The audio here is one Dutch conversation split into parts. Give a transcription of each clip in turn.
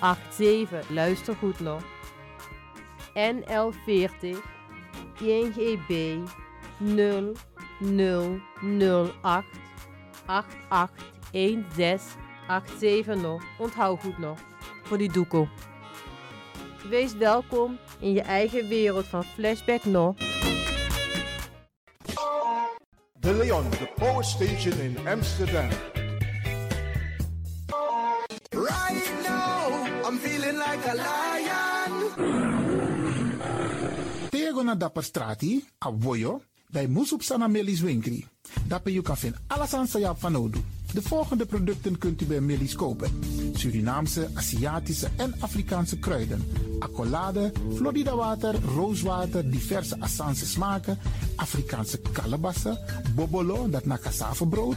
881787. Luister goed nog. NL40 INGB 0008 881687 nog. Onthoud goed nog. Voor die doekoe. Wees welkom in je eigen wereld van Flashback nog. De Leon, the power station in Amsterdam. Tego na dapper strati, a voyo, bij Moesop Sana Melis Winkri. Dapper you kan vinden alles aan sa van. De volgende producten kunt u bij Melis kopen. Surinaamse, Aziatische en Afrikaanse kruiden. Accolade, Florida water, rooswater, diverse Assange smaken. Afrikaanse kalebassen, bobolo, dat na brood,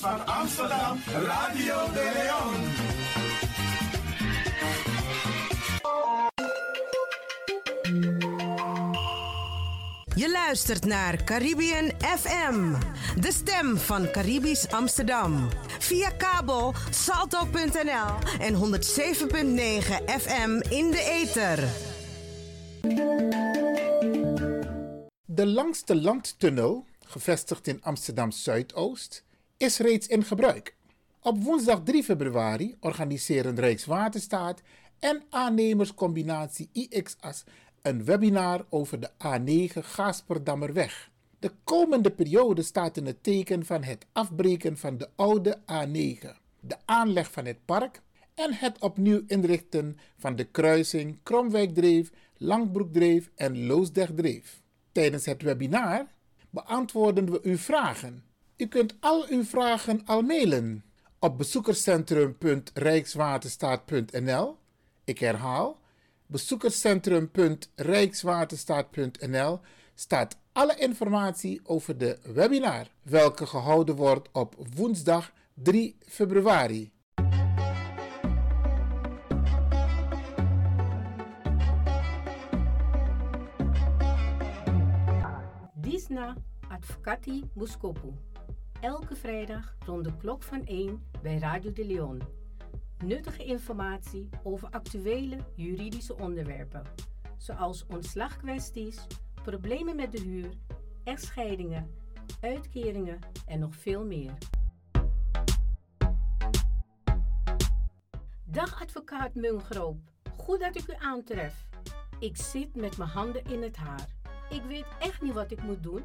Van Amsterdam, Radio de Leon. Je luistert naar Caribbean FM, de stem van Caribisch Amsterdam. Via kabel salto.nl en 107.9 FM in de ether. De langste landtunnel, gevestigd in Amsterdam Zuidoost, is reeds in gebruik. Op woensdag 3 februari organiseren Rijkswaterstaat en aannemerscombinatie IXAS een webinar over de A9 Gaasperdammerweg. De komende periode staat in het teken van het afbreken van de oude A9, de aanleg van het park en het opnieuw inrichten van de kruising Kromwijkdreef, Langbroekdreef en Loosdrechtdreef. Tijdens het webinar beantwoorden we uw vragen. U kunt al uw vragen al mailen op bezoekerscentrum.rijkswaterstaat.nl. Ik herhaal, bezoekerscentrum.rijkswaterstaat.nl staat alle informatie over de webinar, welke gehouden wordt op woensdag 3 februari. Disna Advocati Buscopu. Elke vrijdag rond de klok van 1 bij Radio de Leon. Nuttige informatie over actuele juridische onderwerpen, zoals ontslagkwesties, problemen met de huur, echtscheidingen, uitkeringen en nog veel meer. Dag advocaat Mungroop, goed dat ik u aantref. Ik zit met mijn handen in het haar. Ik weet echt niet wat ik moet doen.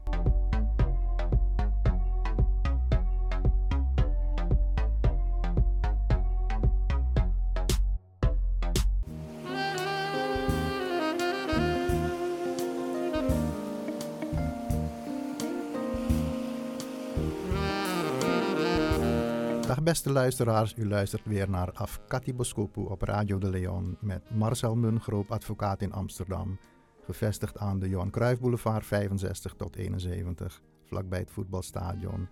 Beste luisteraars, u luistert weer naar Afkati Boskopu op Radio de Leon met Marcel Mungroop, advocaat in Amsterdam. Gevestigd aan de Johan Cruijff Boulevard 65 tot 71, vlakbij het voetbalstadion,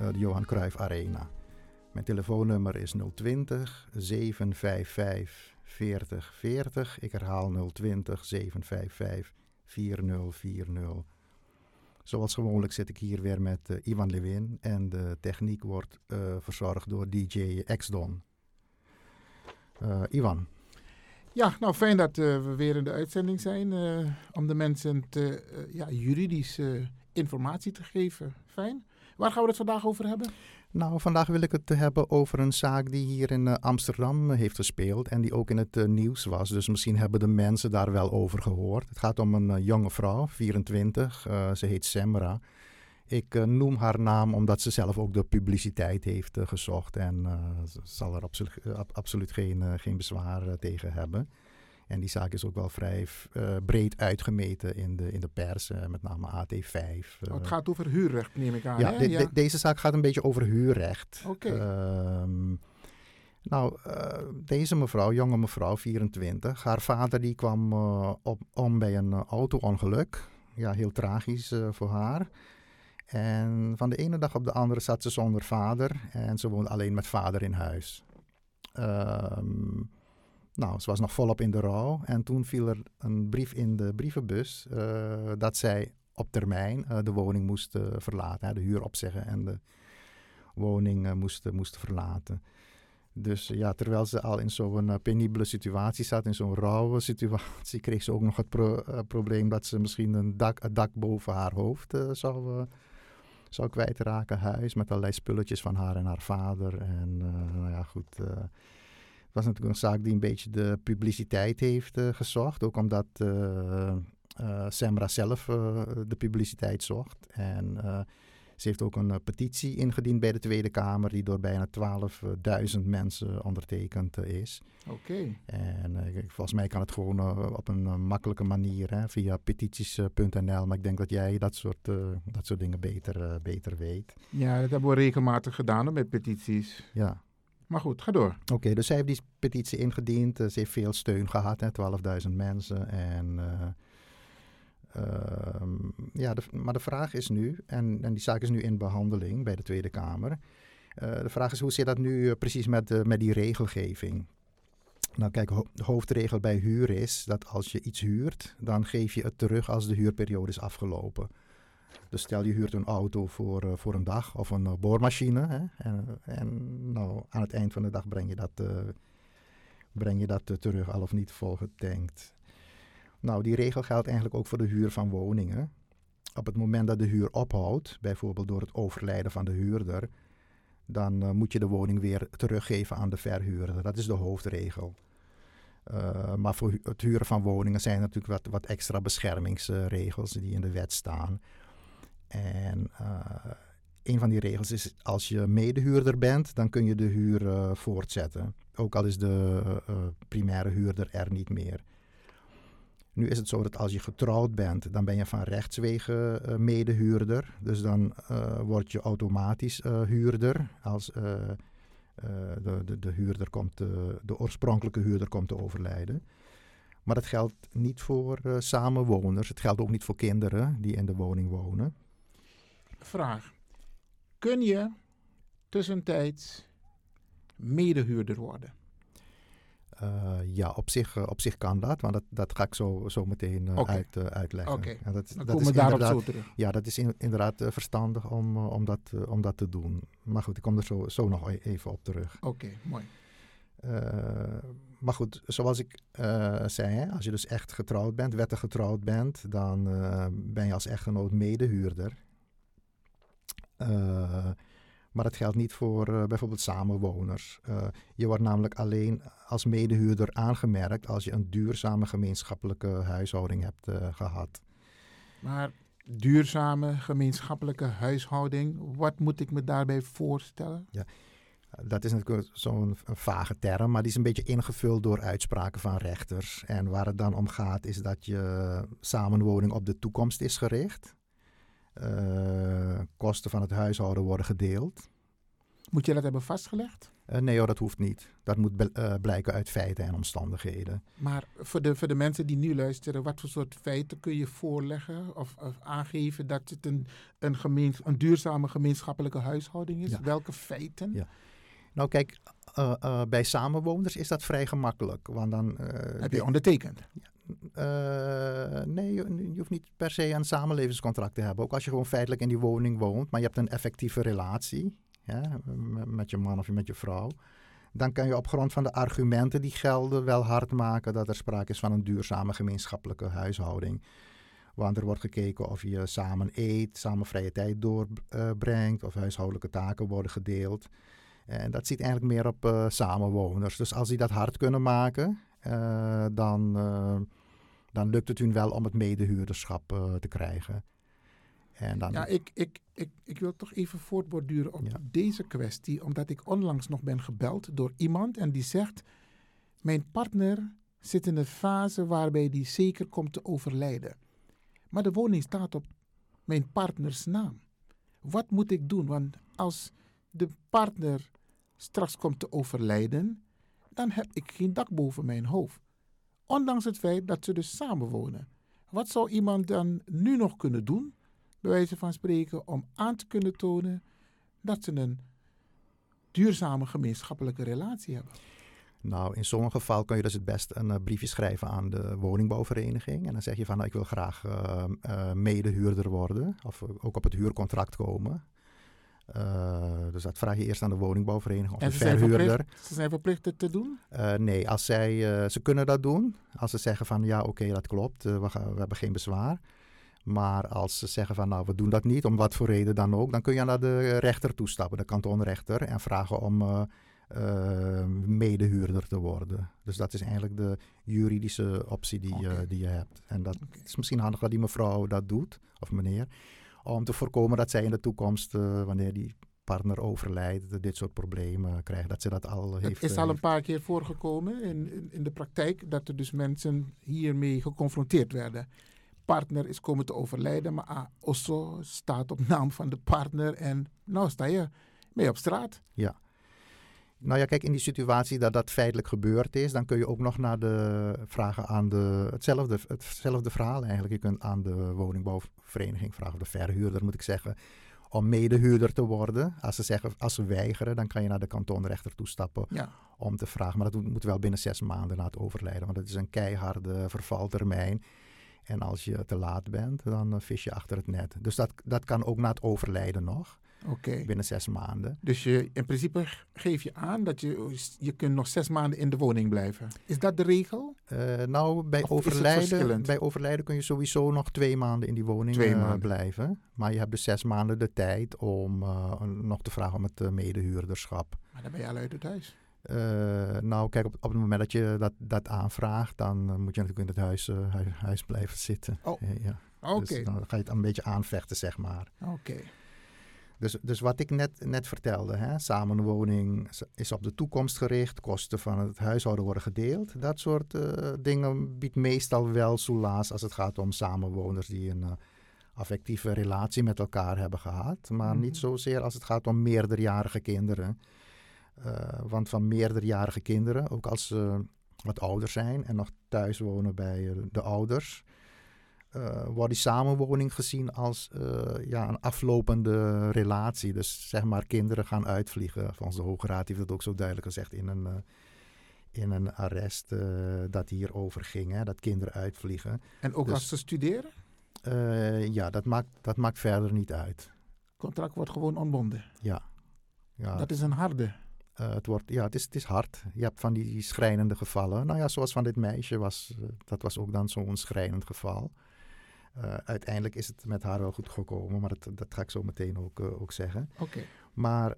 uh, de Johan Cruijff Arena. Mijn telefoonnummer is 020 755 40 40. Ik herhaal 020 755 4040. Zoals gewoonlijk zit ik hier weer met uh, Ivan Lewin en de techniek wordt uh, verzorgd door DJ X-Don. Uh, Ivan. Ja, nou fijn dat we weer in de uitzending zijn om de mensen te, ja, juridische informatie te geven. Fijn. Waar gaan we het vandaag over hebben? Nou, vandaag wil ik het hebben over een zaak die hier in uh, Amsterdam heeft gespeeld en die ook in het uh, nieuws was. Dus misschien hebben de mensen daar wel over gehoord. Het gaat om een jonge vrouw, 24. ze heet Semra. Ik noem haar naam omdat ze zelf ook de publiciteit heeft gezocht en ze zal er absolu absoluut geen, geen bezwaar tegen hebben. En die zaak is ook wel vrij uh, breed uitgemeten in de, in de pers, uh, met name AT5. Uh. Oh, het gaat over huurrecht, neem ik aan. Ja, de, de, deze zaak gaat een beetje over huurrecht. Oké. Okay. Ehm, nou, deze mevrouw, jonge mevrouw, 24, haar vader die kwam op, om bij een auto-ongeluk. Ja, heel tragisch voor haar. En van de ene dag op de andere zat ze zonder vader en ze woonde alleen met vader in huis. Um, nou, ze was nog volop in de rouw. En toen viel er een brief in de brievenbus uh, dat zij op termijn uh, de woning moest uh, verlaten. Hè, de huur opzeggen en de woning moest, moest verlaten. Dus ja, terwijl ze al in zo'n penibele situatie zat, in zo'n rauwe situatie, kreeg ze ook nog het pro probleem dat ze misschien een dak, dak boven haar hoofd zou, zou kwijtraken. Huis met allerlei spulletjes van haar en haar vader. En nou ja, goed was natuurlijk een zaak die een beetje de publiciteit heeft uh, gezocht. Ook omdat uh, uh, Semra zelf de publiciteit zocht. En ze heeft ook een petitie ingediend bij de Tweede Kamer, die door bijna 12.000 mensen ondertekend is. Oké. En volgens mij kan het gewoon op een makkelijke manier hè, via petities.nl. Maar ik denk dat jij dat soort, dat soort dingen beter, beter weet. Ja, dat hebben we regelmatig gedaan met petities. Ja. Maar goed, ga door. Oké, dus zij heeft die petitie ingediend. ze heeft veel steun gehad, 12.000 mensen. En, uh, uh, ja, de, maar de vraag is nu, en, en die zaak is nu in behandeling bij de Tweede Kamer. Uh, de vraag is hoe zit dat nu precies met, met die regelgeving? Nou kijk, de hoofdregel bij huur is dat als je iets huurt, dan geef je het terug als de huurperiode is afgelopen. Dus stel je huurt een auto voor, uh, voor een dag of een uh, boormachine. Hè? En, en, nou, aan het eind van de dag breng je dat, uh, breng je dat terug, al of niet volgetankt. Nou, die regel geldt eigenlijk ook voor de huur van woningen. Op het moment dat de huur ophoudt, bijvoorbeeld door het overlijden van de huurder, dan moet je de woning weer teruggeven aan de verhuurder. Dat is de hoofdregel. maar voor het huren van woningen zijn natuurlijk wat, wat extra beschermingsregels die in de wet staan. En uh, een van die regels is, als je medehuurder bent, dan kun je de huur uh, voortzetten. Ook al is de uh, primaire huurder er niet meer. Nu is het zo dat als je getrouwd bent, dan ben je van rechtswege medehuurder. Dus dan word je automatisch huurder. Als de, de, de, huurder komt, de oorspronkelijke huurder komt te overlijden. Maar dat geldt niet voor samenwoners. Het geldt ook niet voor kinderen die in de woning wonen vraag. Kun je tussentijds medehuurder worden? Uh, ja, op zich, uh, op zich kan dat, want dat, dat ga ik zo, zo meteen uh, okay. uit, uitleggen. Okay. ja, dat, dan dat komen we daarop zo terug. Ja, dat is in, inderdaad verstandig om, om, dat, om dat te doen. Maar goed, ik kom er zo, zo nog e-, even op terug. Oké, okay, mooi. maar goed, zoals ik zei, als je dus echt getrouwd bent, wettig getrouwd bent, dan ben je als echtgenoot medehuurder. Uh, maar dat geldt niet voor uh, bijvoorbeeld samenwoners. Uh, je wordt namelijk alleen als medehuurder aangemerkt als je een duurzame gemeenschappelijke huishouding hebt gehad. Maar duurzame gemeenschappelijke huishouding, wat moet ik me daarbij voorstellen? Ja. Dat is natuurlijk zo'n vage term, maar die is een beetje ingevuld door uitspraken van rechters. En waar het dan om gaat, is dat je samenwoning op de toekomst is gericht. Uh, kosten van het huishouden worden gedeeld. Moet je dat hebben vastgelegd? Uh, nee hoor, dat hoeft niet. Dat moet uh, blijken uit feiten en omstandigheden. Maar voor de, voor de mensen die nu luisteren, wat voor soort feiten kun je voorleggen of, of aangeven dat het een, een, gemeens, een duurzame gemeenschappelijke huishouding is? Ja. Welke feiten? Ja. Nou kijk, bij samenwoners is dat vrij gemakkelijk. Want dan, Heb je ondertekend? Ja. Uh, nee, je, hoeft niet per se een samenlevingscontract te hebben. Ook als je gewoon feitelijk in die woning woont, maar je hebt een effectieve relatie ja, met je man of met je vrouw. Dan kan je op grond van de argumenten die gelden wel hard maken dat er sprake is van een duurzame gemeenschappelijke huishouding. Want er wordt gekeken of je samen eet, samen vrije tijd doorbrengt, of huishoudelijke taken worden gedeeld. En dat ziet eigenlijk meer op uh, samenwoners. Dus als die dat hard kunnen maken, dan, uh, dan lukt het hun wel om het medehuurderschap uh, te krijgen. En dan... Ja, ik, ik, ik, ik wil toch even voortborduren op ja. deze kwestie, omdat ik onlangs nog ben gebeld door iemand en die zegt: Mijn partner zit in een fase waarbij die zeker komt te overlijden. Maar de woning staat op mijn partners naam. Wat moet ik doen? Want als de partner straks komt te overlijden, dan heb ik geen dak boven mijn hoofd. Ondanks het feit dat ze dus samenwonen. Wat zou iemand dan nu nog kunnen doen, bij wijze van spreken, om aan te kunnen tonen dat ze een duurzame gemeenschappelijke relatie hebben? Nou, in sommige gevallen kun je dus het best een uh, briefje schrijven aan de woningbouwvereniging. En dan zeg je van, nou, ik wil graag uh, uh, medehuurder worden. Of ook op het huurcontract komen. Dus dat vraag je eerst aan de woningbouwvereniging of en de verhuurder. ze zijn verplicht het te doen? nee, als zij, ze kunnen dat doen. Als ze zeggen van, ja, oké, dat klopt. we, gaan, we hebben geen bezwaar. Maar als ze zeggen van nou, we doen dat niet, om wat voor reden dan ook, dan kun je naar de rechter toestappen, de kantonrechter, en vragen om uh, uh, medehuurder te worden. Dus dat is eigenlijk de juridische optie die, okay. uh, die je hebt. En dat okay. is misschien handig dat die mevrouw dat doet, of meneer, om te voorkomen dat zij in de toekomst, wanneer die partner overlijdt, dit soort problemen krijgt. Dat ze dat al heeft. Het is al een paar keer voorgekomen in, in, in de praktijk dat er dus mensen hiermee geconfronteerd werden partner is komen te overlijden, maar Osso staat op naam van de partner en nou sta je mee op straat. Ja. Nou ja, kijk, in die situatie dat dat feitelijk gebeurd is, dan kun je ook nog naar de vragen aan de, hetzelfde, hetzelfde verhaal eigenlijk. Je kunt aan de woningbouwvereniging vragen, of de verhuurder moet ik zeggen, om medehuurder te worden. Als ze zeggen, als ze weigeren, dan kan je naar de kantonrechter toestappen ja. om te vragen. Maar dat moet wel binnen zes maanden na het overlijden, want dat is een keiharde vervaltermijn. En als je te laat bent, dan vis je achter het net. Dus dat, dat kan ook na het overlijden nog. Okay. Binnen zes maanden. Dus je, in principe geef je aan dat je, je kunt nog zes maanden in de woning blijven. Is dat de regel? Uh, nou, bij overlijden, bij overlijden kun je sowieso nog twee maanden in die woning uh, blijven. Maar je hebt dus zes maanden de tijd om uh, nog te vragen om het medehuurderschap. Maar dan ben je al uit het huis. Uh, nou, kijk, op, op het moment dat je dat, dat aanvraagt, dan uh, moet je natuurlijk in het huis, uh, huis, huis, blijven zitten. Oh, ja. oké. Dus dan ga je het een beetje aanvechten, zeg maar. Oké. Dus, dus wat ik net, net vertelde, hè, samenwoning is op de toekomst gericht, kosten van het huishouden worden gedeeld. Dat soort dingen biedt meestal wel soelaas als het gaat om samenwoners die een affectieve relatie met elkaar hebben gehad. Maar mm. niet zozeer als het gaat om meerderjarige kinderen. Uh, want van meerderjarige kinderen, ook als ze wat ouder zijn en nog thuis wonen bij de ouders, wordt die samenwoning gezien als uh, ja, een aflopende relatie. Dus zeg maar, kinderen gaan uitvliegen. Volgens de Hoge Raad heeft dat ook zo duidelijk gezegd in een, in een arrest dat hierover ging, hè, dat kinderen uitvliegen. En ook dus, als ze studeren? ja, dat maakt, dat maakt verder niet uit. Het contract wordt gewoon ontbonden? Ja. ja. Dat is een harde. Uh, het, wordt, ja, het, is, het is hard. Je hebt van die schrijnende gevallen. Nou ja, zoals van dit meisje was, dat was ook dan zo'n schrijnend geval. Uh, uiteindelijk is het met haar wel goed gekomen, maar dat, dat ga ik zo meteen ook, ook zeggen. Oké. Maar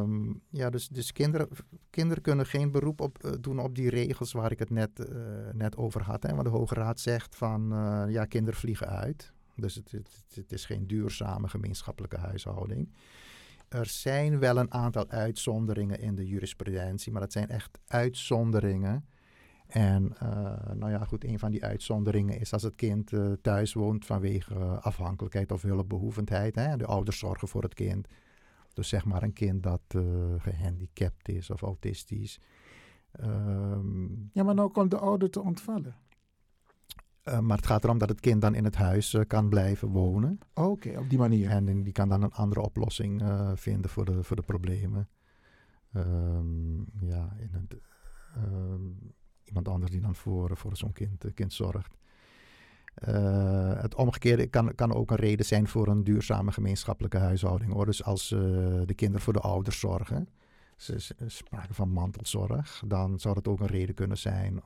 um, ja, dus, dus kinderen, kinderen kunnen geen beroep op, doen op die regels waar ik het net, net over had. Hè? Want de Hoge Raad zegt van ja, kinderen vliegen uit. Dus het, het, het is geen duurzame gemeenschappelijke huishouding. Er zijn wel een aantal uitzonderingen in de jurisprudentie, maar dat zijn echt uitzonderingen. En uh, nou ja, goed, een van die uitzonderingen is als het kind uh, thuis woont vanwege uh, afhankelijkheid of hulpbehoevendheid. Hè? De ouders zorgen voor het kind. Dus zeg maar een kind dat gehandicapt is of autistisch. Um, ja, maar nou komt de ouder te ontvallen. Maar het gaat erom dat het kind dan in het huis kan blijven wonen. Oké, okay, op die manier. En die kan dan een andere oplossing vinden voor de, voor de problemen. Um, ja, in het, um, iemand anders die dan voor, voor zo'n kind, kind zorgt. het omgekeerde kan, kan ook een reden zijn voor een duurzame gemeenschappelijke huishouding. Hoor. Dus als de kinderen voor de ouders zorgen, ze, spraken van mantelzorg, dan zou dat ook een reden kunnen zijn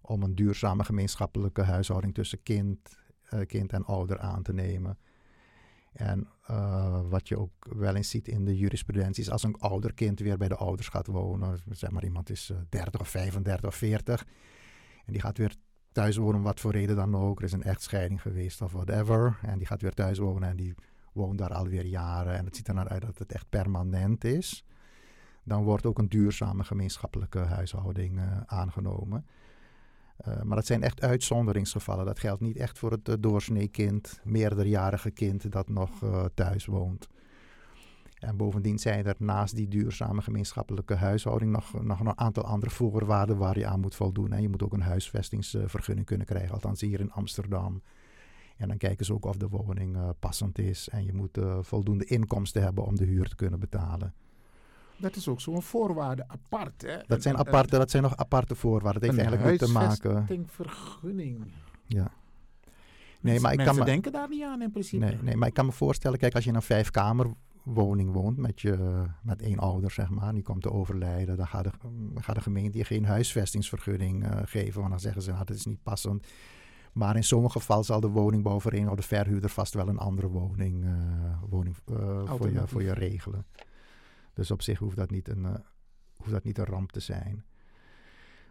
om een duurzame gemeenschappelijke huishouding tussen kind, kind en ouder aan te nemen. En uh, wat je ook wel eens ziet in de jurisprudentie is als een ouder kind weer bij de ouders gaat wonen. Zeg maar iemand is uh, 30 of 35 of 40 en die gaat weer thuis wonen, wat voor reden dan ook. Er is een echtscheiding geweest of whatever. En die gaat weer thuis wonen en die woont daar alweer jaren. En het ziet er naar uit dat het echt permanent is. Dan wordt ook een duurzame gemeenschappelijke huishouding uh, aangenomen. Uh, maar dat zijn echt uitzonderingsgevallen. Dat geldt niet echt voor het uh, doorsnee kind, meerderjarige kind dat nog uh, thuis woont. En bovendien zijn er naast die duurzame gemeenschappelijke huishouding nog, nog een aantal andere voorwaarden waar je aan moet voldoen. En je moet ook een huisvestingsvergunning kunnen krijgen, althans hier in Amsterdam. En dan kijken ze ook of de woning passend is. En je moet voldoende inkomsten hebben om de huur te kunnen betalen. Dat is ook zo'n voorwaarde apart. Hè? Dat zijn, aparte, dat zijn nog aparte voorwaarden. Het heeft eigenlijk niet te maken. vergunning. Ja. Nee, maar ik kan me, denken daar niet aan in principe. Nee, nee, maar ik kan me voorstellen, kijk, als je in een vijfkamerwoning woont met, je, met één ouder, zeg maar, die komt te overlijden, dan gaat de, gaat de gemeente je geen huisvestingsvergunning uh, geven, want dan zeggen ze, nou, dat is niet passend. Maar in sommige gevallen zal de woningbouwvereniging of de verhuurder vast wel een andere woning, uh, woning uh, voor, je, voor je regelen. Dus op zich hoeft dat niet een, uh, hoeft dat niet een ramp te zijn.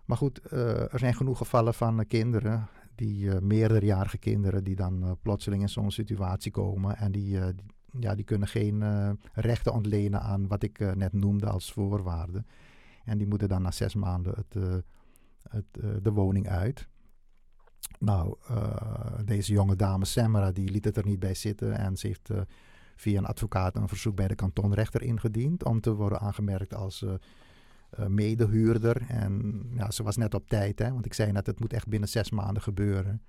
Maar goed, uh, er zijn genoeg gevallen van uh, kinderen, die meerderjarige kinderen, die dan plotseling in zo'n situatie komen. En die, die, ja, die kunnen geen rechten ontlenen aan wat ik net noemde als voorwaarden. En die moeten dan na zes maanden het, het, de woning uit. Nou, deze jonge dame Semra, die liet het er niet bij zitten en ze heeft via een advocaat een verzoek bij de kantonrechter ingediend om te worden aangemerkt als uh, uh, medehuurder. En ja, ze was net op tijd, hè, want ik zei net, het moet echt binnen zes maanden gebeuren.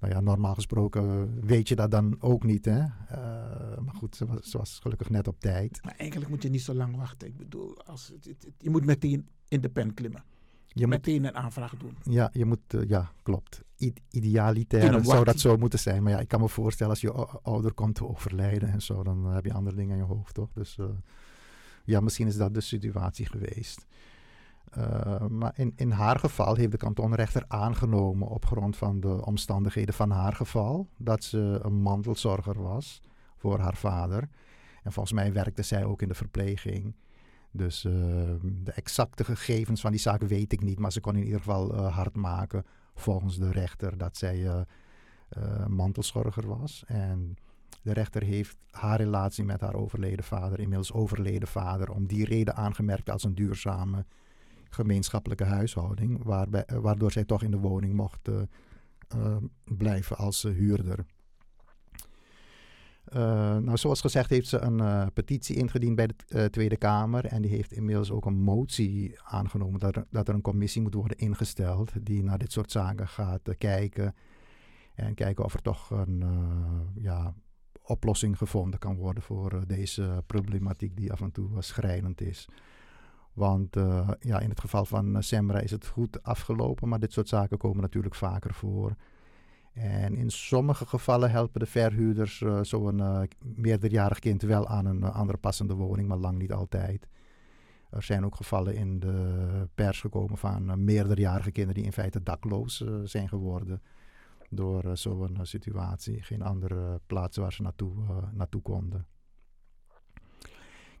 Nou ja, normaal gesproken weet je dat dan ook niet, hè. Uh, maar goed, ze was, ze was, gelukkig net op tijd. Maar eigenlijk moet je niet zo lang wachten. Ik bedoel, als je moet meteen in de pen klimmen je meteen moet, een aanvraag doen. Ja, je moet, uh, ja klopt. I idealitair zou dat zo moeten zijn. Maar ja, ik kan me voorstellen als je ouder komt te overlijden en zo, dan heb je andere dingen in je hoofd, toch? Dus uh, ja, misschien is dat de situatie geweest. Uh, maar in, in haar geval heeft de kantonrechter aangenomen op grond van de omstandigheden van haar geval dat ze een mantelzorger was voor haar vader. En volgens mij werkte zij ook in de verpleging. Dus uh, de exacte gegevens van die zaak weet ik niet. Maar ze kon in ieder geval uh, hard maken volgens de rechter dat zij uh, mantelzorger was. En de rechter heeft haar relatie met haar overleden vader, inmiddels overleden vader, om die reden aangemerkt als een duurzame gemeenschappelijke huishouding. Waarbij, waardoor zij toch in de woning mocht blijven als huurder. Uh, nou, zoals gezegd heeft ze een uh, petitie ingediend bij de uh, Tweede Kamer. En die heeft inmiddels ook een motie aangenomen dat er, dat er een commissie moet worden ingesteld. Die naar dit soort zaken gaat kijken. En kijken of er toch een ja, oplossing gevonden kan worden voor deze problematiek die af en toe schrijnend is. Want ja, in het geval van Semra is het goed afgelopen. Maar dit soort zaken komen natuurlijk vaker voor. En in sommige gevallen helpen de verhuurders uh, zo'n uh, meerderjarig kind wel aan een uh, andere passende woning, maar lang niet altijd. Er zijn ook gevallen in de pers gekomen van meerderjarige kinderen die in feite dakloos zijn geworden door zo'n situatie. Geen andere plaats waar ze naartoe, naartoe konden.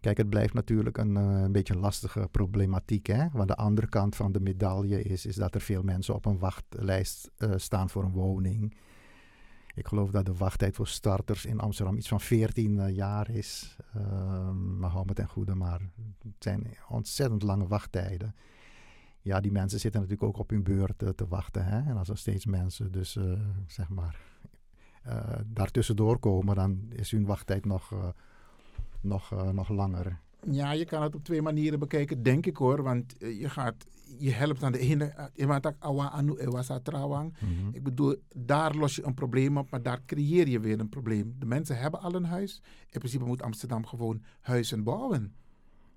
Kijk, het blijft natuurlijk een, uh, een beetje lastige problematiek. Hè? Want de andere kant van de medaille is, is dat er veel mensen op een wachtlijst uh, staan voor een woning. Ik geloof dat de wachttijd voor starters in Amsterdam iets van 14 uh, eh, jaar is. maar hou me ten goede, maar het zijn ontzettend lange wachttijden. Ja, die mensen zitten natuurlijk ook op hun beurt te wachten. Hè? En als er steeds mensen dus, zeg maar, daartussendoor komen, dan is hun wachttijd nog nog, uh, nog langer. Ja, je kan het op twee manieren bekijken, denk ik hoor. Want uh, je, gaat, je helpt aan de ene. Mm Ik bedoel, daar los je een probleem op, maar daar creëer je weer een probleem. De mensen hebben al een huis. In principe moet Amsterdam gewoon huizen bouwen.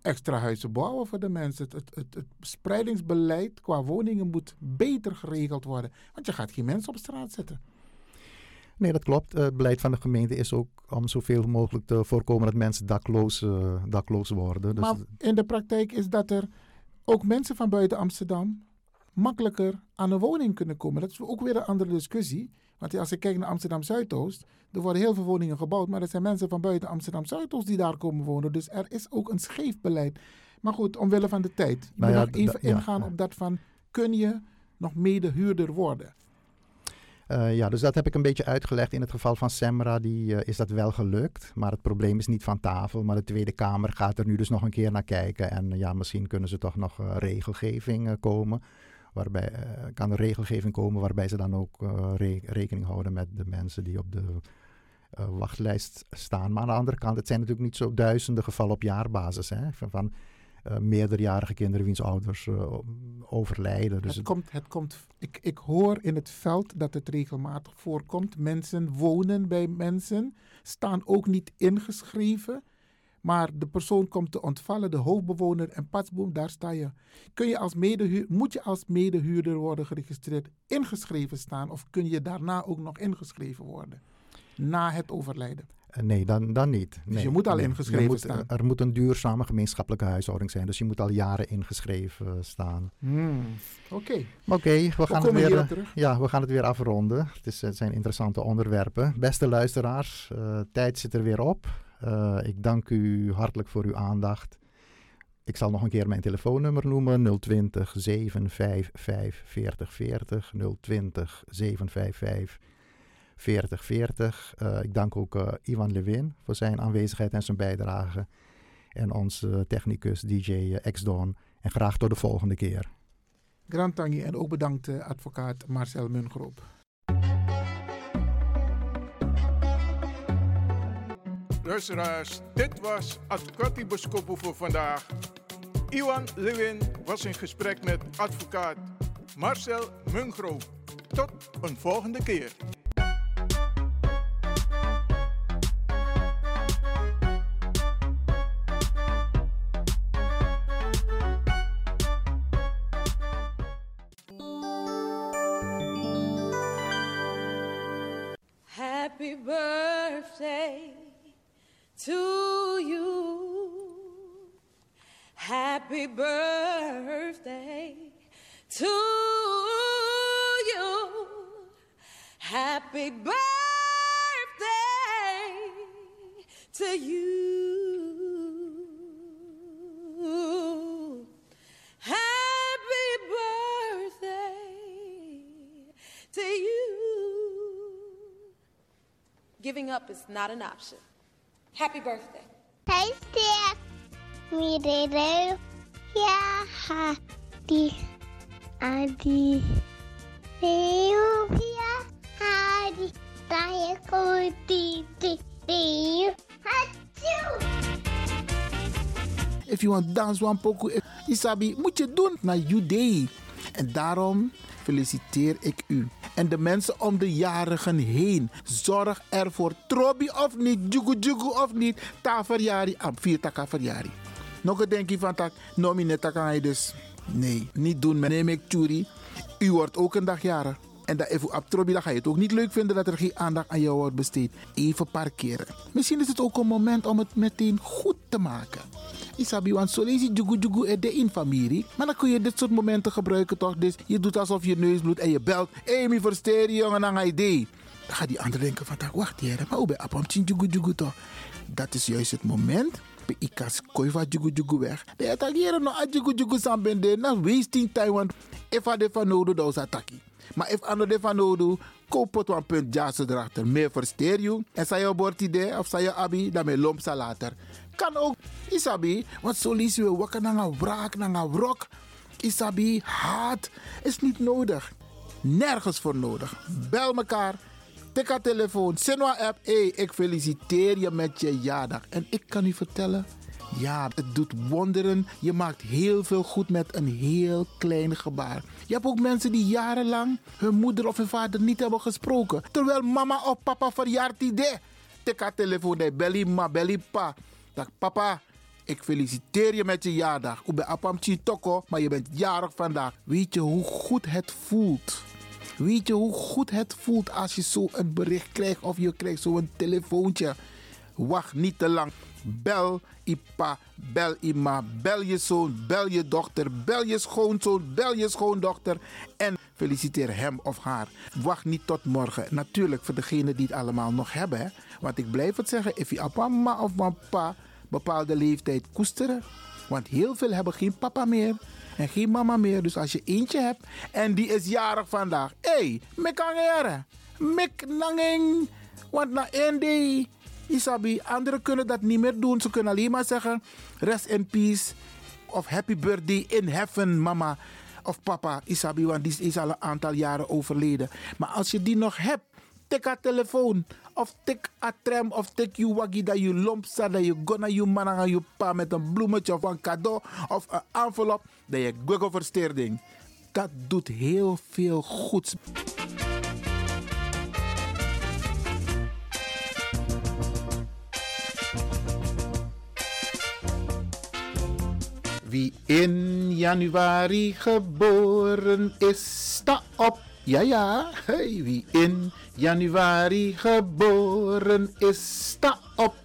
Extra huizen bouwen voor de mensen. Het, het, het, het spreidingsbeleid qua woningen moet beter geregeld worden. Want je gaat geen mensen op straat zetten. Nee, dat klopt. Het beleid van de gemeente is ook om zoveel mogelijk te voorkomen dat mensen dakloos, uh, dakloos worden. Dus maar in de praktijk is dat er ook mensen van buiten Amsterdam makkelijker aan een woning kunnen komen. Dat is ook weer een andere discussie. Want als ik kijk naar Amsterdam Zuidoost, er worden heel veel woningen gebouwd, maar er zijn mensen van buiten Amsterdam Zuidoost die daar komen wonen. Dus er is ook een scheef beleid. Maar goed, omwille van de tijd. Ik nou wil nog even ingaan op dat van, kun je nog mede huurder worden? Uh, ja, dus dat heb ik een beetje uitgelegd. In het geval van Semra die, uh, is dat wel gelukt. Maar het probleem is niet van tafel. Maar de Tweede Kamer gaat er nu dus nog een keer naar kijken. En uh, ja, misschien kunnen ze toch nog regelgeving komen. waarbij eh, kan er regelgeving komen waarbij ze dan ook eh, re- rekening houden met de mensen die op de eh, wachtlijst staan. Maar aan de andere kant, het zijn natuurlijk niet zo duizenden gevallen op jaarbasis. Hè, van, van eh, meerderjarige kinderen wiens ouders eh, overlijden. Dus het komt, het komt, ik, ik hoor in het veld dat het regelmatig voorkomt. Mensen wonen bij mensen, staan ook niet ingeschreven. Maar de persoon komt te ontvallen, de hoofdbewoner en patsboom, daar sta je. Kun je als medehuur, moet je als medehuurder worden geregistreerd, ingeschreven staan of kun je daarna ook nog ingeschreven worden? Na het overlijden. Eh, Nee, dan, dan niet. Dus Nee, je moet al nee. ingeschreven moet, staan. Er moet een duurzame gemeenschappelijke huishouding zijn. Dus je moet al jaren ingeschreven staan. Hmm, Oké. Oké, we gaan het weer, eh, terug. Ja, we gaan het weer afronden. Het, is, het zijn interessante onderwerpen. Beste luisteraars, eh, tijd zit er weer op. Eh, ik dank u hartelijk voor uw aandacht. Ik zal nog een keer mijn telefoonnummer noemen. 020 755 4040. 020 755 4040. Eh, ik dank ook eh, Ivan Levin voor zijn aanwezigheid en zijn bijdrage. En onze technicus DJ X-Don. En graag tot de volgende keer. Grand Tangi en ook bedankt eh, advocaat Marcel Mungroop. Luisteraars, dit was Advocati Boskopo voor vandaag. Iwan Lewin was in gesprek met advocaat Marcel Mungro. Tot een volgende keer. Happy birthday to you. Happy birthday to you. Happy birthday to you. Giving up is not an option. Happy birthday. Hey, Steph. Mirero. Ja, hadi. Adi. Eu. Taia kuti, ti, ti. Hachu. If you want dance one poco, if- Isabi, moet je doen naar day. En daarom feliciteer ik u. En de mensen om de jarigen heen. Zorg ervoor. Trobi of niet, jugu jugu of niet. Ta verjari, am vier taka. Nog een denkje van tak, nomine taka je dus. Nee, niet doen. Neem ik churi. U wordt ook een dag jarig. En dat even op Trobi, dan ga je het ook niet leuk vinden dat er geen aandacht aan jou wordt besteed. Even parkeren. Misschien is het ook een moment om het meteen goed te maken. Isabi, want zo lees je jugu jugu er de in familie. Maar dan kun je dit soort momenten gebruiken toch? Dus je doet alsof je neus bloedt en je belt. Mi versteer je jongen, je idee. Dan gaat die ander denken van, wacht hier, maar hoe ben je op jugu toch? Dat is juist het moment. Bij ikas koi van jugu jugu weg. De attackeren no a jugu jugu. Na wasting time, want if a de van is attackie. Maar if ano de van nodig, koop het een punt jazz erachter. Meer versteer je. En zei je bord idee of zei je abi, dan me lomp later. Kan ook, isabi, want zo lees je wakker naar een wraak, naar een wrok. Isabi, haat is niet nodig. Nergens voor nodig. Bel elkaar. Tik haar telefoon. Sinwa app. Hey, ik feliciteer je met je jaardag. En ik kan u vertellen. Ja, het doet wonderen. Je maakt heel veel goed met een heel klein gebaar. Je hebt ook mensen die jarenlang hun moeder of hun vader niet hebben gesproken. Terwijl mama of papa verjaart idee. Tik haar telefoon. Nee, belly ma, belly pa. Dag papa, ik feliciteer je met je jaardag. Ik ben apam toko, maar je bent jarig vandaag. Weet je hoe goed het voelt? Weet je hoe goed het voelt als je zo een bericht krijgt of je krijgt zo'n telefoontje? Wacht niet te lang. Bel Ipa, bel Ima, bel je zoon, bel je dochter, bel je schoonzoon, bel je schoondochter en feliciteer hem of haar. Wacht niet tot morgen. Natuurlijk voor degenen die het allemaal nog hebben. Hè? Want ik blijf het zeggen, if je mama of papa bepaalde leeftijd koesteren. Want heel veel hebben geen papa meer en geen mama meer. Dus als je eentje hebt en die is jarig vandaag. Hé, hey, mekangere, mek nangeng. Want na één Isabi, anderen kunnen dat niet meer doen. Ze kunnen alleen maar zeggen, rest in peace of happy birthday in heaven, mama. of papa, Isabi, want die is al een aantal jaren overleden. Maar als je die nog hebt, tik haar telefoon. Of tik a tram, of tik je waggie dat je lomp staat, dat je gonna je man aan je pa met een bloemetje of een cadeau of een envelop, dat je Google versteerding. Dat doet heel veel goeds. Wie in januari geboren is, sta op. Ja, ja, hey, wie in januari geboren is, sta op.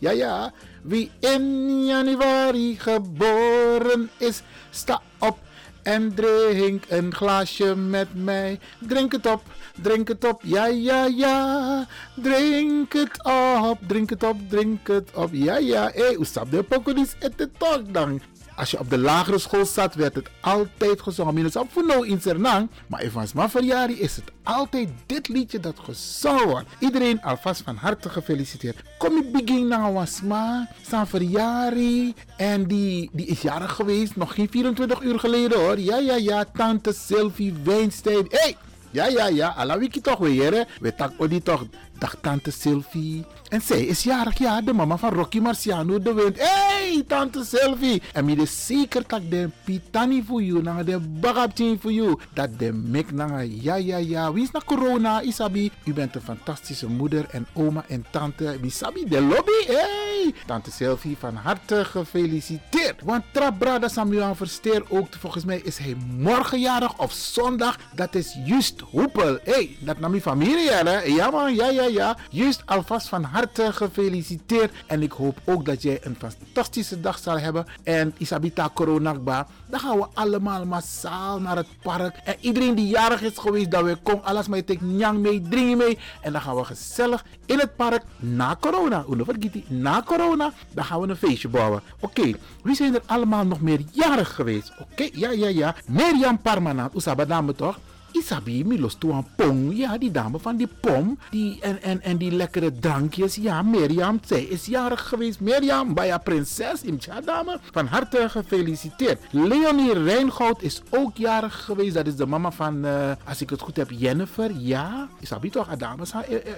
Ja, ja, wie in januari geboren is, sta op. En drink een glaasje met mij. Drink het op, drink het op, ja, ja, ja. Drink het op, drink het op, drink het op, ja, ja. Hé, hey, de pokolis et de toch dan? Als je op de lagere school zat, werd het altijd gezongen. Minus op voor nou in Sernang. Maar mijn verjaardag is het altijd dit liedje dat gezongen wordt. Iedereen alvast van harte gefeliciteerd. Kom ik begin naar Wasma, verjaardag. En die, die is jarig geweest, nog geen 24 uur geleden hoor. Ja, ja, ja, tante Sylvie Weinstein. Hey! Ja, ja, ja, alla wiki toch weer, hè? We tak die toch. Dag tante Sylvie. En zij is jarig, ja, de mama van Rocky Marciano de Wind. hey, tante Sylvie. En mi de zeker tak de pitani voor you, na de bagaptien voor you. Dat de mek na ja, ja, ja. Wie is na corona, Isabi? U bent een fantastische moeder en oma en tante. Isabi, de lobby, hey. Tante Sylvie, van harte gefeliciteerd. Want Trabrada Samuel Versteer ook, volgens mij is hij morgen jarig of zondag. Dat is juist Hoepel. hey, dat nam mijn familie, hè? Ja man, ja, ja, ja. Juist alvast van harte gefeliciteerd. En ik hoop ook dat jij een fantastische dag zal hebben. En Isabita Coronakba, dan gaan we allemaal massaal naar het park. En iedereen die jarig is geweest, dat we komen alles met ik nyang mee, drinken mee. En dan gaan we gezellig in het park na corona. Vergeet Na corona, dan gaan we een feestje bouwen. Oké, wie zijn er allemaal nog meer jarig geweest? Oké, ja, ja, ja. Mirjam Parmanat, Oesabadame toch? Isabi, Milos een pong. Ja, die dame van die pom. Die, en, en, en die lekkere drankjes. Ja, Mirjam, zij is jarig geweest. Mirjam, bij prinses, Imtja dame. Van harte gefeliciteerd. Leonie Rijngoud is ook jarig geweest. Dat is de mama van, uh, als ik het goed heb, Jennifer. Ja, Isabi toch, Adame.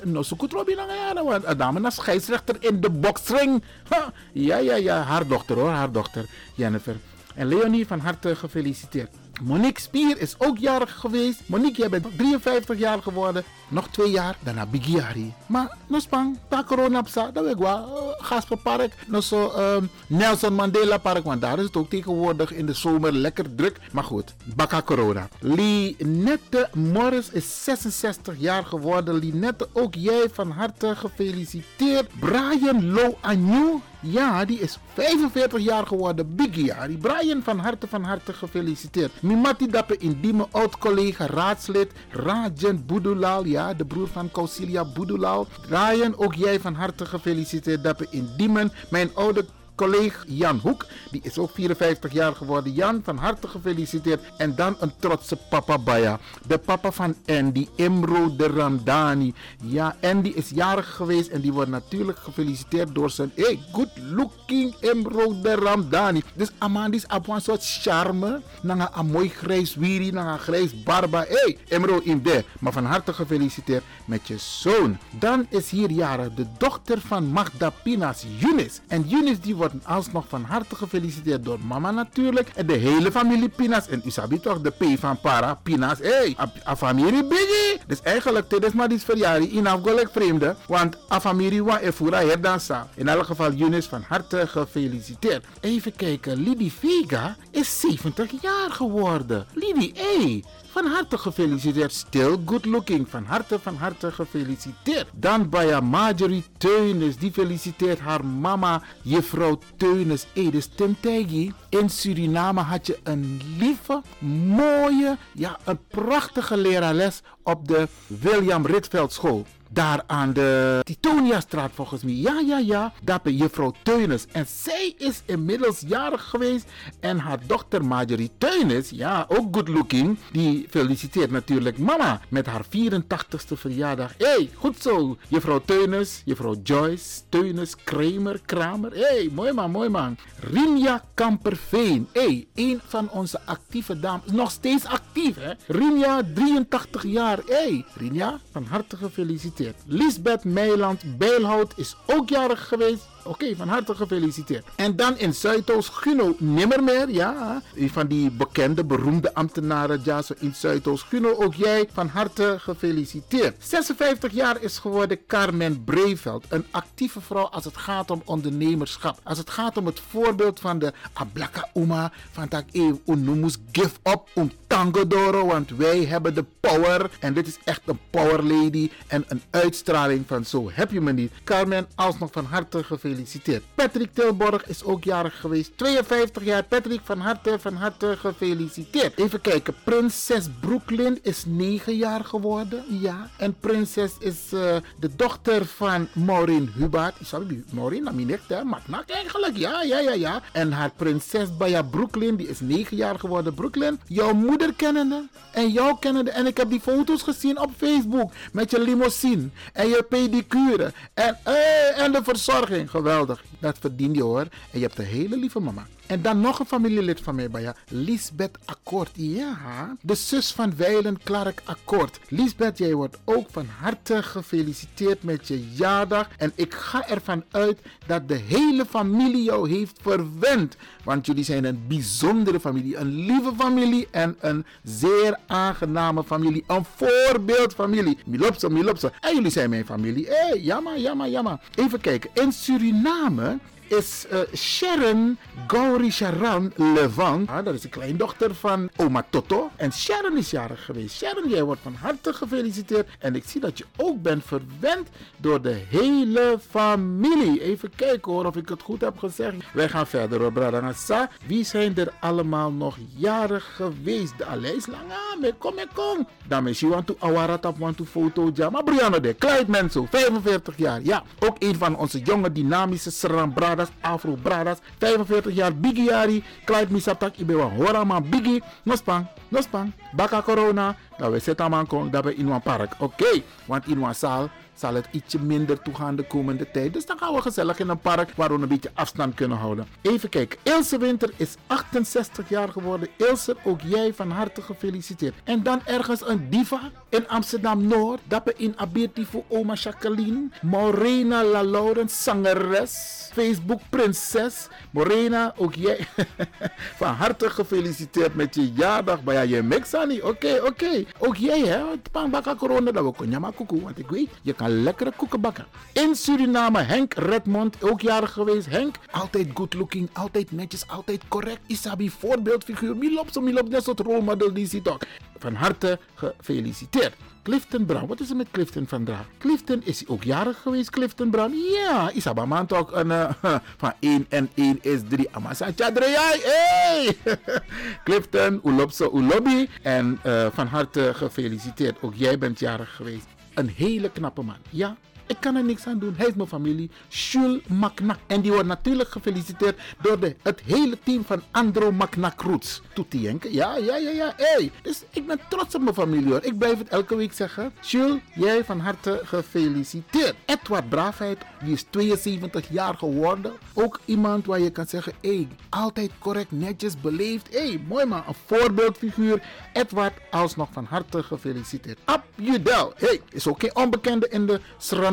No, zo goed Robin Want Adame is scheidsrechter in de boxring. Ja, ja, ja, haar dochter hoor, haar dochter, Jennifer. En Leonie, van harte gefeliciteerd. Monique Spier is ook jarig geweest. Monique, jij bent 53 jaar geworden. Nog twee jaar, daarna Bigiari. Maar no spang, ta corona psa, dat weet ik wel. Gasperpark, no zo um, Nelson Mandela Park, want daar is het ook tegenwoordig in de zomer lekker druk. Maar goed, baka corona. Linette Morris is 66 jaar geworden. Linette, ook jij van harte gefeliciteerd. Brian Lo Anju, ja, die is 45 jaar geworden. Biggie, die Brian van harte van harte gefeliciteerd. Mimati Dappe Indime, oud-collega, raadslid, Rajan Boudulal, ja, de broer van Kausilia Boudulal. Ryan, ook jij van harte gefeliciteerd Dappe Indiemen. Mijn oude collega Jan Hoek. Die is ook 54 jaar geworden. Jan, van harte gefeliciteerd. En dan een trotse papa Baya. De papa van Andy, Imro de Ramdani. Ja, Andy is jarig geweest en die wordt natuurlijk gefeliciteerd door zijn hey, good looking Imro de Ramdani. Dus Amandis een soort charme. Na een mooi grijs wiri, een grijs barba. Hey, Imro in de. Maar van harte gefeliciteerd met je zoon. Dan is hier jarig de dochter van Magda Pinas, Yunis. En Yunis die wordt wordt alsnog van harte gefeliciteerd door mama natuurlijk. En de hele familie Pinas. En Isabi toch, de P van Para Pinas. Hé, hey, a, familie Biggie. Dus eigenlijk, dit is maar iets verjaardag. In afgelijk vreemde. Want a familie wa efura herdansa. In elk geval, Yunis van harte gefeliciteerd. Even kijken, Lidie Vega is 70 jaar geworden. Lidie, hé. Hey. Van harte gefeliciteerd. Still good looking. Van harte, van harte gefeliciteerd. Dan bij Marjorie Teunis. Die feliciteert haar mama, juffrouw Teunis. Edis Tentegi. In Suriname had je een lieve, mooie, ja, een prachtige lerares op de William Ritveld School. Daar aan de Titoniastraat volgens mij. Ja, ja, ja. Daar bij juffrouw Teunis. En zij is inmiddels jarig geweest. En haar dochter Marjorie Teunis, ja, ook good looking. Die feliciteert natuurlijk mama met haar 84ste verjaardag. Hé, hey, goed zo. Juffrouw Teunis, juffrouw Joyce, Teunis, Kramer, Kramer. Hé, hey, mooi man, mooi man. Rinja Kamperveen. Hé, hey, een van onze actieve dames. Nog steeds actief, hè? Rinja, 83 jaar. Hey, Rinja, van harte gefeliciteerd. Lisbeth Meiland Bijlhout is ook jarig geweest. Oké, van harte gefeliciteerd. En dan in Zuidoost Guno Nimmermeer, ja. Van die bekende, beroemde ambtenaren, ja, zo in Zuidoost Guno. Ook jij van harte gefeliciteerd. 56 jaar is geworden Carmen Breveld. Een actieve vrouw als het gaat om ondernemerschap. Als het gaat om het voorbeeld van de Ablaka Uma. Van dat even unumus give up om tango doro. Want wij hebben de power. En dit is echt een power lady. En een uitstraling van zo heb je me niet. Carmen, alsnog van harte gefeliciteerd gefeliciteerd. Patrick Tilborg is ook jarig geweest. 52 jaar. Patrick, van harte, van harte gefeliciteerd. Even kijken. Prinses Brooklyn is 9 jaar geworden. Ja. En prinses is uh, de dochter van Maureen Hubbard. Sorry, Maureen, nou niet hè. Maknak eigenlijk. Ja, ja, ja, ja. En haar prinses Baya Brooklyn, die is 9 jaar geworden. Brooklyn, jouw moeder kennende. En jou kennende. En ik heb die foto's gezien op Facebook. Met je limousine. En je pedicure. En, eh, en de verzorging geweldig. Dat verdien je hoor. En je hebt een hele lieve mama. En dan nog een familielid van mij bij je. Lisbeth Akkoord. Ja, de zus van Weilen Clark Akkoord. Lisbeth, jij wordt ook van harte gefeliciteerd met je jaardag. En ik ga ervan uit dat de hele familie jou heeft verwend. Want jullie zijn een bijzondere familie. Een lieve familie en een zeer aangename familie. Een voorbeeldfamilie. Milopso, Milopso. En jullie zijn mijn familie. Hé, hey, jammer, jammer, jammer. Even kijken. In Suriname is uh, Sharon Gauri Sharan Levant. Ah, dat is de kleindochter van oma Toto. En Sharon is jarig geweest. Sharon, jij wordt van harte gefeliciteerd. En ik zie dat je ook bent verwend door de hele familie. Even kijken hoor of ik het goed heb gezegd. Wij gaan verder hoor, Bradangasa. Wie zijn er allemaal nog jarig geweest? De lijst lang aan. Kom, kom. Dan is je to to foto. Ja, maar Brianna de Clyde Menso, 45 jaar. Ja, ook een van onze jonge dynamische Sram Bradas, Afro Bradas, 45 jaar. Biggie Yari, Clyde Misatak, Ibewa Horama, Biggie, Nospang, Nospang, Baka Corona. Dat we zetten aan kon, dat we in een park. Oké, okay, want in een zaal zal het ietsje minder toegaan de komende tijd. Dus dan gaan we gezellig in een park waar we een beetje afstand kunnen houden. Even kijken. Ilse Winter is 68 jaar geworden. Ilse, ook jij van harte gefeliciteerd. En dan ergens een diva in Amsterdam-Noord. Dat we in Abirti voor oma Jacqueline. Morena La Laurens, zangeres. Facebook prinses. Morena, ook jij van harte gefeliciteerd met je jaardag. Maar ja, je mixani. Oké, oké. Ook jij, hè. Pangbaka corona, dat we konjama koekoe. Want ik weet, je kan lekkere koeken bakken. In Suriname, Henk Redmond, ook jarig geweest. Henk, altijd good looking, altijd netjes, altijd correct. Isabi, voorbeeldfiguur. Milop, zo milop, dat soort rolmodel die ziet ook. Van harte gefeliciteerd. Clifton Brown. Wat is er met Clifton vandaag? Clifton is ook jarig geweest, Clifton Brown. Ja, Isaba man toch een, uh, van 1 en 1 is 3. Amasa Chadreyai, hey! Clifton, Ulopso Ulobi. En uh, van harte gefeliciteerd. Ook jij bent jarig geweest. Een hele knappe man. Ja, ik kan er niks aan doen. Hij is mijn familie. Jules Macnak. En die wordt natuurlijk gefeliciteerd door de, het hele team van Andro Macnak Roots. Toetienke. Ja, ja, ja, ja. Hey. Dus ik ben trots op mijn familie hoor. Ik blijf het elke week zeggen. Jules, jij van harte gefeliciteerd. Edward Braafheid, die is 72 jaar geworden. Ook iemand waar je kan zeggen, hey, altijd correct, netjes, beleefd. hey, mooi man. Een voorbeeldfiguur. Edward, alsnog van harte gefeliciteerd. Ab Judel. hey, is ook geen onbekende in de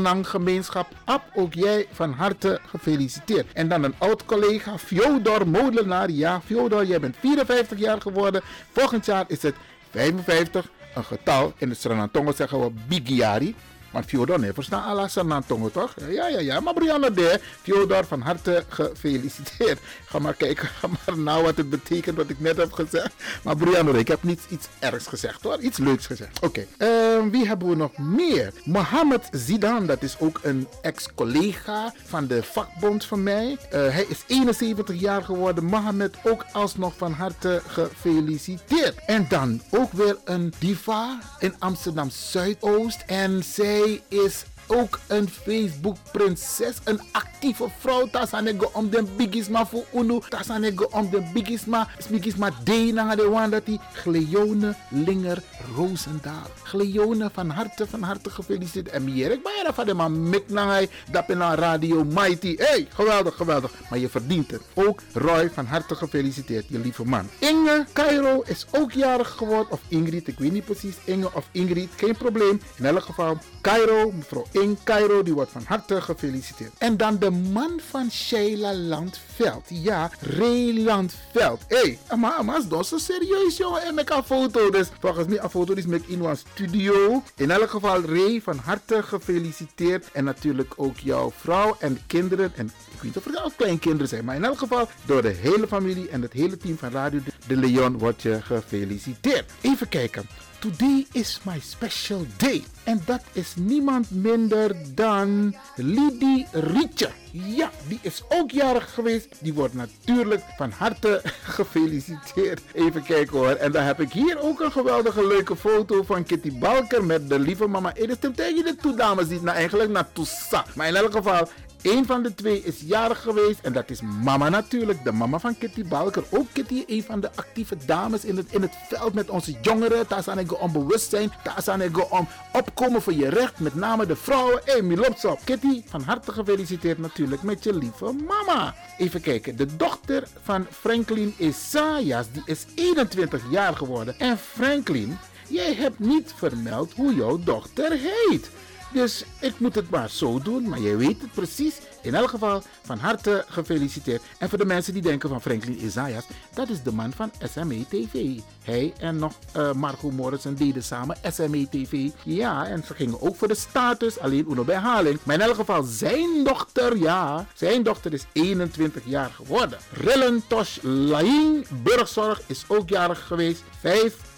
Sranang gemeenschap. Ab, ook jij van harte gefeliciteerd. En dan een oud collega, Fyodor Molenaar. Ja, Fyodor, jij bent 54 jaar geworden. Volgend jaar is het 55, een getal. In het Sranantongo zeggen we Bigiari. Maar Fyodor, nee, verstaan Allah Sanantongo toch? Ja, ja, ja. Maar Brianna de, Fyodor, van harte gefeliciteerd. Ga maar kijken, ga maar nou wat het betekent wat ik net heb gezegd. Maar Brianna, ik heb niet iets ergs gezegd hoor. Iets leuks gezegd. Oké, uh, wie hebben we nog meer? Mohammed Zidane, dat is ook een ex-collega van de vakbond van mij. Uh, hij is 71 jaar geworden. Mohammed ook alsnog van harte gefeliciteerd. En dan ook weer een diva in Amsterdam Zuidoost. En zij is ook een Facebook prinses. Een actieve vrouw. Tasanego om de bigisma voor Uno. Tasanego om de bigisma. Bigisma D na de wandati. Gleone Linger Roosendaal. Gleone van harte van harte gefeliciteerd. En meer ik ben van de man mik na hij. Dat in radio Mighty. Hey, geweldig, geweldig. Maar je verdient het. Ook Roy van harte gefeliciteerd. Je lieve man. Inge Cairo is ook jarig geworden. Of Ingrid, ik weet niet precies. Inge of Ingrid. Geen probleem. In elk geval, Cairo, mevrouw Cairo, die wordt van harte gefeliciteerd. En dan de man van Sheila Landveld. Ja, Ray Landveld. Hé, hey, maar, maar is zo serieus, jongen. En met een foto. Dus volgens mij, een foto is met in een studio. In elk geval, Ray, van harte gefeliciteerd. En natuurlijk ook jouw vrouw en kinderen. En ik weet niet of er al kleinkinderen zijn. Maar in elk geval, door de hele familie en het hele team van Radio De Leon wordt je gefeliciteerd. Even kijken. Today is my special day. En dat is niemand minder dan Lidie Rietje. Ja, die is ook jarig geweest. Die wordt natuurlijk van harte gefeliciteerd. Even kijken hoor. En dan heb ik hier ook een geweldige leuke foto van Kitty Balker met de lieve mama. Het is tegen de dames die nou eigenlijk naar Toussaint. Maar in elk geval, een van de twee is jarig geweest en dat is mama natuurlijk, de mama van Kitty Balker. Ook Kitty, een van de actieve dames in het, in het veld met onze jongeren. Daar zijn ik om bewustzijn, daar zijn ik om opkomen voor je recht, met name de vrouwen. Hé, hey. Kitty, van harte gefeliciteerd natuurlijk met je lieve mama. Even kijken, de dochter van Franklin Isaias, die is 21 jaar geworden. En Franklin, jij hebt niet vermeld hoe jouw dochter heet. Dus ik moet het maar zo doen, maar jij weet het precies. In elk geval van harte gefeliciteerd. En voor de mensen die denken van Franklin Isaias, dat is de man van SME TV. Hij en nog uh, Marco Morrison deden samen SME TV. Ja, en ze gingen ook voor de status, alleen Uno bij Haling. Maar in elk geval zijn dochter, ja, zijn dochter is 21 jaar geworden. Rillen Tosh Laing, burgzorg, is ook jarig geweest.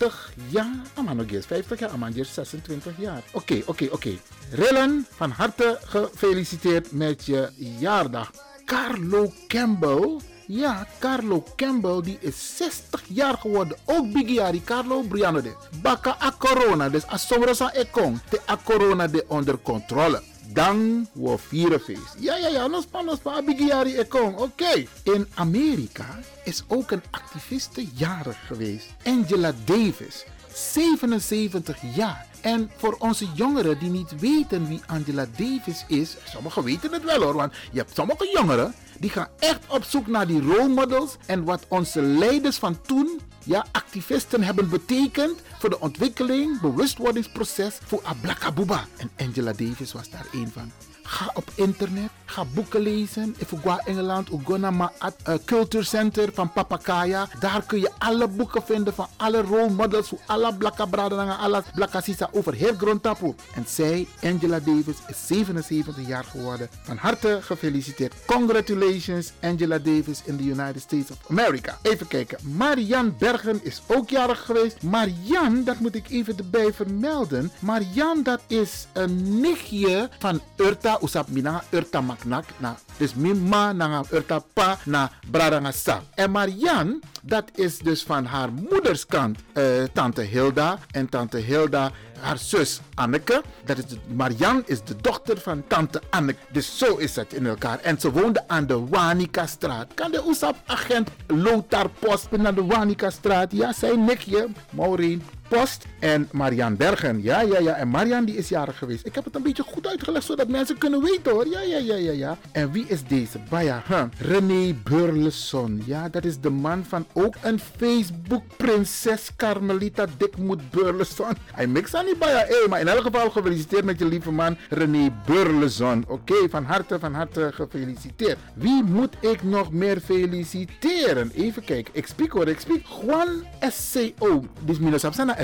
50 jaar. Aman nog eens 50 jaar, Aman is 26 jaar. Oké, oké, oké. Okay. Rillen, van harte gefeliciteerd met je jaardag. Carlo Campbell. Ja, Carlo Campbell die is 60 jaar geworden. Ook Bigiari Carlo Briano de. Baka a corona, dus a somrosa ekong. Te a corona de onder controle. Dan we vieren feest. Ja, ja, ja, nos pa, nos pa, Bigiari ekong. Oké. In Amerika is ook een activiste jarig geweest. Angela Davis. 77 jaar. En voor onze jongeren die niet weten wie Angela Davis is, sommigen weten het wel hoor, want je hebt sommige jongeren die gaan echt op zoek naar die role models en wat onze leiders van toen, ja, activisten hebben betekend voor de ontwikkeling, bewustwordingsproces voor Ablakabuba. En Angela Davis was daar één van. Ga op internet, ga boeken lezen. If ga Engeland, naar het uh, Culture Center van Papakaya. Daar kun je alle boeken vinden van alle role models, voor alle blakka braden en alle blakka sisa over heel grondtapu. En zij, Angela Davis, is 77 jaar geworden. Van harte gefeliciteerd. Congratulations, Angela Davis in the United States of America. Even kijken. Marianne Bergen is ook jarig geweest. Marianne, dat moet ik even erbij vermelden. Marianne, dat is een nichtje van Urta usap mina Urta maknak. Na, dus mima na Urta pa na Bradanga sa. En Marianne, dat is dus van haar moeders kant. Uh, tante Hilda. En tante Hilda haar zus Anneke. Dat is de, Marianne is de dochter van tante Anneke. Dus zo is het in elkaar. En ze woonde aan de Wanika-straat. Kan de USAP-agent Lothar Post naar de Wanika-straat? Ja, zijn nikje, Maureen Post en Marianne Bergen. Ja, ja, ja. En Marianne die is jarig geweest. Ik heb het een beetje goed uitgelegd zodat mensen kunnen weten hoor. Ja, ja, ja, ja, ja. En wie is deze? Baya, huh? René Burleson. Ja, dat is de man van ook een Facebook-prinses Carmelita Dikmoed Burleson. Hij mixt aan die Baya. Maar in elk geval gefeliciteerd met je lieve man René Burleson. Oké, van harte, van harte gefeliciteerd. Wie moet ik nog meer feliciteren? Even kijken. Ik spreek hoor, ik spreek. Juan SCO. Dus minus naar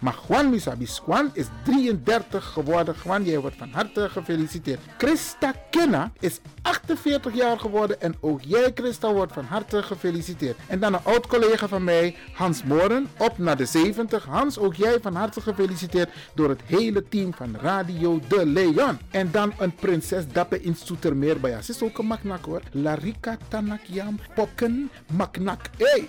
Maar Juan Misabi Juan is 33 geworden. Juan, jij wordt van harte gefeliciteerd. Christa Kenna is 48 jaar geworden. En ook jij, Christa, wordt van harte gefeliciteerd. En dan een oud collega van mij, Hans Moren, op naar de 70. Hans, ook jij van harte gefeliciteerd door het hele team van Radio De Leon. En dan een prinses Dappe in Soetermeer Ze is ook een maknak hoor. Larika Tanakiam Pokken Maknak. Hey,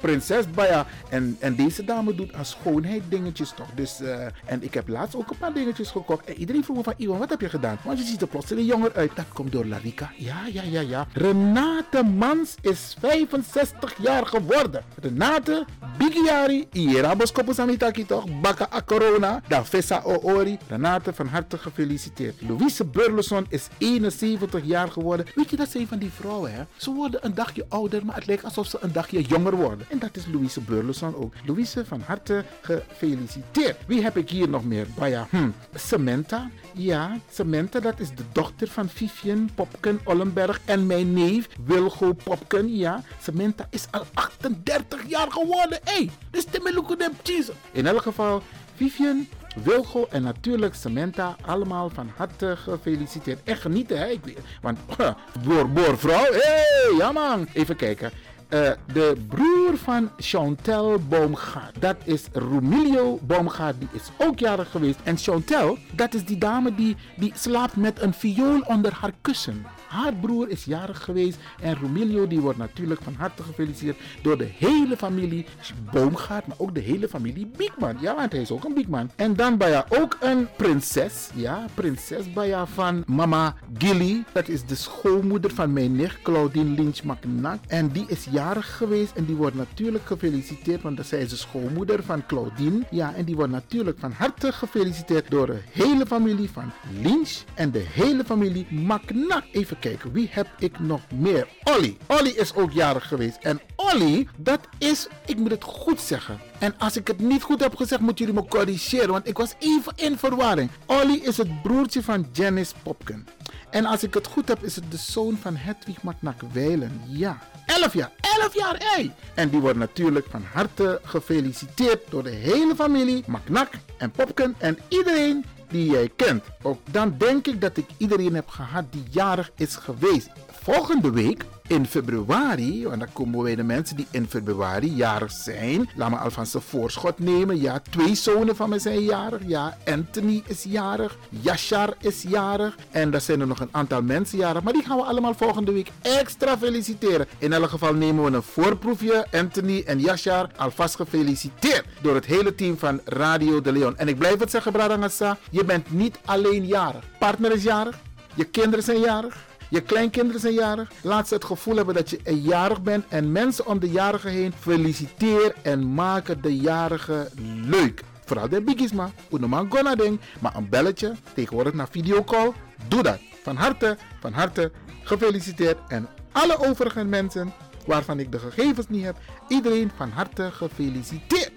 prinses Baya. En, en deze dame doet aan school schoonheid dingetjes toch. Dus, eh, en ik heb laatst ook een paar dingetjes gekocht. En iedereen vroeg me van, Iwan, wat heb je gedaan? Want je ziet er plotseling jonger uit. Dat komt door Larika. Ja, ja, ja, ja. Renate Mans is 65 jaar geworden. Renate, Bigiari, Iera Boskopo Samitaki toch? Baka a corona, da Vessa Oori. Renate, van harte gefeliciteerd. Louise Burleson is 71 jaar geworden. Weet je, dat zijn van die vrouwen, hè? Ze worden een dagje ouder, maar het lijkt alsof ze een dagje jonger worden. En dat is Louise Burleson ook. Louise, van harte gefeliciteerd. Wie heb ik hier nog meer? Baya, hm. Samantha. Ja, Samantha, dat is de dochter van Vivian Popken Ollenberg en mijn neef Wilgo Popken. Ja, Samantha is al 38 jaar geworden. Hé, hey, dus de cheese. In elk geval, Vivian, Wilgo en natuurlijk Samantha, allemaal van harte gefeliciteerd. En genieten, hè? Ik want, boor, boor, vrouw, hé, hey, ja man. Even kijken. Uh, de broer van Chantel Boomgaard. Dat is Romilio Boomgaard. Die is ook jarig geweest. En Chantel, dat is die dame die, die slaapt met een viool onder haar kussen. Haar broer is jarig geweest. En Romilio die wordt natuurlijk van harte gefeliciteerd door de hele familie Boomgaard. Maar ook de hele familie Biekman. Ja, want hij is ook een Biekman. En dan bij haar ook een prinses. Ja, prinses bij haar van mama Gilly. Dat is de schoonmoeder van mijn nicht Claudine Lynch McNack. En die is jarig geweest. En die wordt natuurlijk gefeliciteerd. Want zij is de schoonmoeder van Claudine. Ja, en die wordt natuurlijk van harte gefeliciteerd door de hele familie van Lynch. En de hele familie McNack. Even kijken, wie heb ik nog meer? Olly. Olly is ook jarig geweest. En Olly, dat is, ik moet het goed zeggen. En als ik het niet goed heb gezegd, moeten jullie me corrigeren. Want ik was even in verwarring. Olly is het broertje van Janice Popken. En als ik het goed heb, is het de zoon van Hedwig Matnak Weilen. Ja. 11 jaar. 11 jaar, hé! Hey. En die wordt natuurlijk van harte gefeliciteerd door de hele familie, Maknak en Popken en iedereen die jij kent. Ook dan denk ik dat ik iedereen heb gehad die jarig is geweest. Volgende week in februari, want dan komen wij de mensen die in februari jarig zijn. Laat me alvast een voorschot nemen. Ja, twee zonen van mij zijn jarig. Ja, Anthony is jarig. Yashar is jarig. En er zijn er nog een aantal mensen jarig. Maar die gaan we allemaal volgende week extra feliciteren. In elk geval nemen we een voorproefje. Anthony en Yashar alvast gefeliciteerd door het hele team van Radio de Leon. En ik blijf het zeggen, Bradangasa. Je bent niet alleen jarig. Partner is jarig. Je kinderen zijn jarig. Je kleinkinderen zijn jarig. Laat ze het gevoel hebben dat je een jarig bent. En mensen om de jarige heen feliciteer en maken de jarige leuk. Vooral de. Unoman gonna ding. Maar een belletje, tegenwoordig naar videocall. Doe dat. Van harte, van harte gefeliciteerd. En alle overige mensen waarvan ik de gegevens niet heb. Iedereen van harte gefeliciteerd.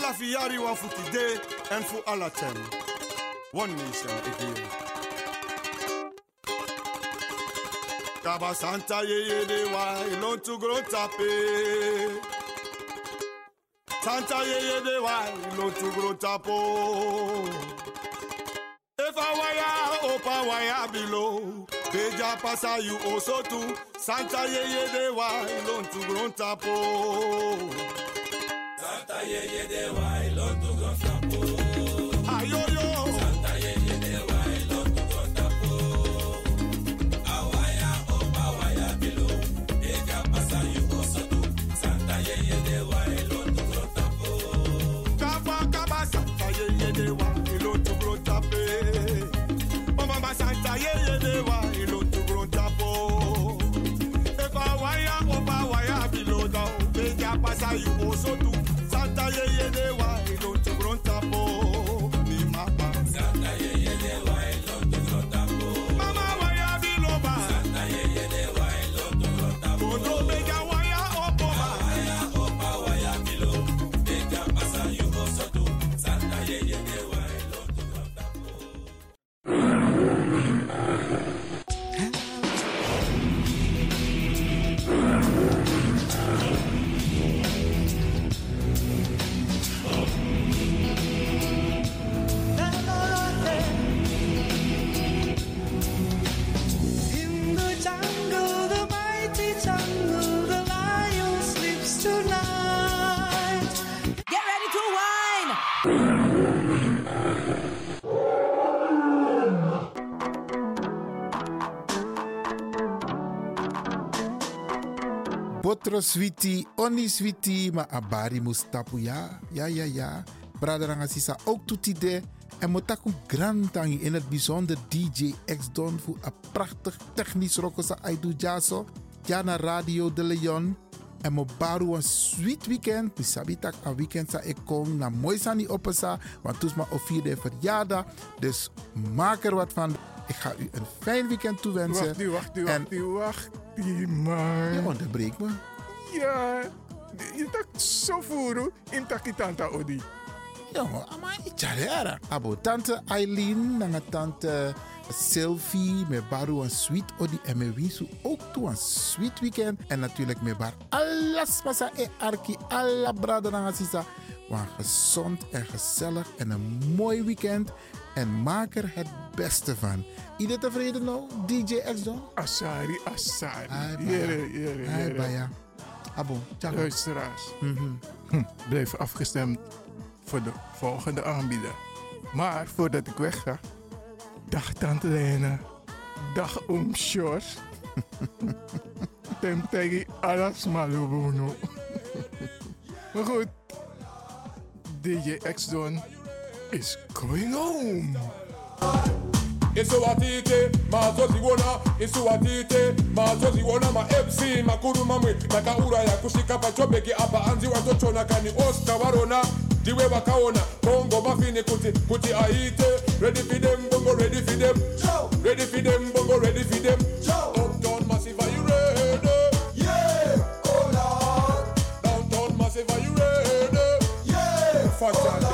Na di ala fi yari wan fu today en fu ala tem. One nation again. Kaba Santa ye ye de wa ilon tu gro tape. Santa ye ye de wa ilon tu gro tapo. If I wire open wire below. Beja pasa you also too. Santa ye ye de wa ilon tu gro tapo yeah, yeah, yeah, why? Botro switi, oni switi, ma abari mustapu ya. Ja, ja, ja. Braderanga sisa ook toetide. En motaku grantangi in het bijzonder DJ X Don voor een prachtig technisch rokosa aidu jaso. Ja na Radio de Leon. En mo baru een sweet weekend. Mi sabi tak een weekend sa ik kom na mooi sani opesa. Want toes ma o vierde verjaardag. Dus maak er wat van. Ik ga u een fijn weekend toewensen. Wacht nu, wacht nu, En- wacht nu, wacht nu, man. Je onderbreekt me. Ja, je tak zo voeren in takitanta odi. Jongen, ama icharera. Abo tante Eileen, nanga tante Sylvie, me baru een sweet odi en me winsu ook toe een sweet weekend. En natuurlijk me bar alles masa e arki, alla brada nanga sisa. Maar gezond en gezellig en een mooi weekend. En maak er het beste van. Iedereen tevreden nou, DJ X Don? Asari, Asari. Ai, Jere, baya. jere, Ai, jere. baya. Abo, tjako. Luisteraars, Mhm. hm, blijf afgestemd voor de volgende aanbieder. Maar voordat ik wegga, dag Tante Lena, dag Oom Sjors. Tem tegi alas malubuno. Maar goed, DJ X-Don is going home. esobatite mazoziwona esuwatite mazoziwona ma fc makuru mamwe. Takaura ya kusvika pachobheki apa. Hanzi watotona kani oscar varona ndiwe vakaona bongo mafini kuti kuti aite. Ready for them bongo ready for them. Ready for them bongo ready for them. Uptown massive are you ready? Yeah! Oh lord downtown massive are you ready? Yeah! Fuck oh, that